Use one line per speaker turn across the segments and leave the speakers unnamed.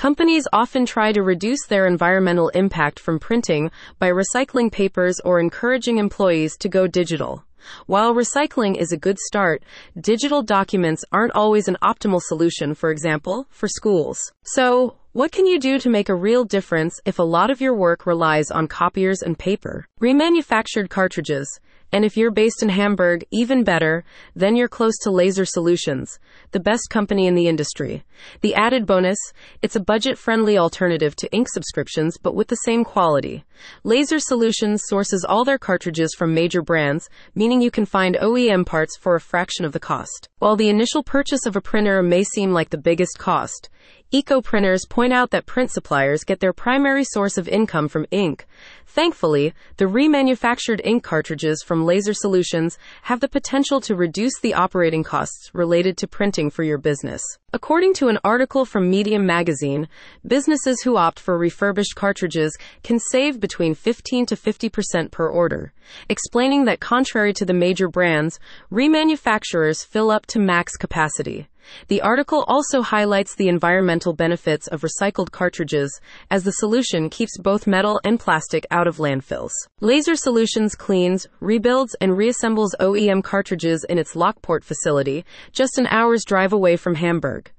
Companies often try to reduce their environmental impact from printing by recycling papers or encouraging employees to go digital. While recycling is a good start, digital documents aren't always an optimal solution, for example, for schools. So, what can you do to make a real difference if a lot of your work relies on copiers and paper? Remanufactured cartridges. And if you're based in Hamburg, even better, then you're close to Laser Solutions, the best company in the industry. The added bonus, it's a budget friendly alternative to ink subscriptions, but with the same quality. Laser Solutions sources all their cartridges from major brands, meaning you can find OEM parts for a fraction of the cost. While the initial purchase of a printer may seem like the biggest cost, Eco printers point out that print suppliers get their primary source of income from ink. Thankfully, the remanufactured ink cartridges from Laser Solutions have the potential to reduce the operating costs related to printing for your business. According to an article from Medium magazine, businesses who opt for refurbished cartridges can save between 15 to 50% per order, explaining that contrary to the major brands, remanufacturers fill up to max capacity. The article also highlights the environmental benefits of recycled cartridges, as the solution keeps both metal and plastic out of landfills. Laser Solutions cleans, rebuilds, and reassembles OEM cartridges in its Lockport facility, just an hour's drive away from Hamburg.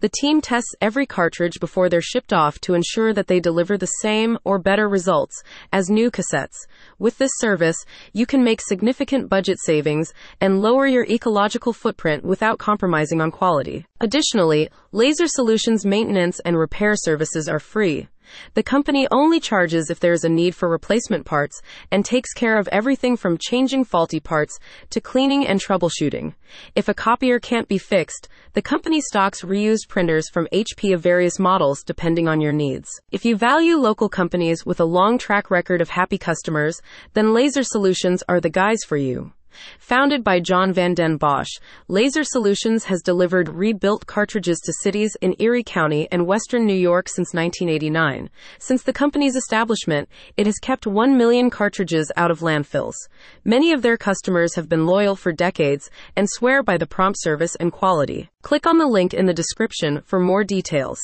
The team tests every cartridge before they're shipped off to ensure that they deliver the same or better results as new cassettes. With this service, you can make significant budget savings and lower your ecological footprint without compromising on quality. Additionally, Laser Solutions maintenance and repair services are free. The company only charges if there is a need for replacement parts and takes care of everything from changing faulty parts to cleaning and troubleshooting. If a copier can't be fixed, the company stocks reused printers from HP of various models depending on your needs. If you value local companies with a long track record of happy customers, then Laser Solutions are the guys for you. Founded by John Van Den Bosch, Laser Solutions has delivered rebuilt cartridges to cities in Erie County and western New York since 1989. Since the company's establishment, it has kept 1 million cartridges out of landfills. Many of their customers have been loyal for decades and swear by the prompt service and quality. Click on the link in the description for more details.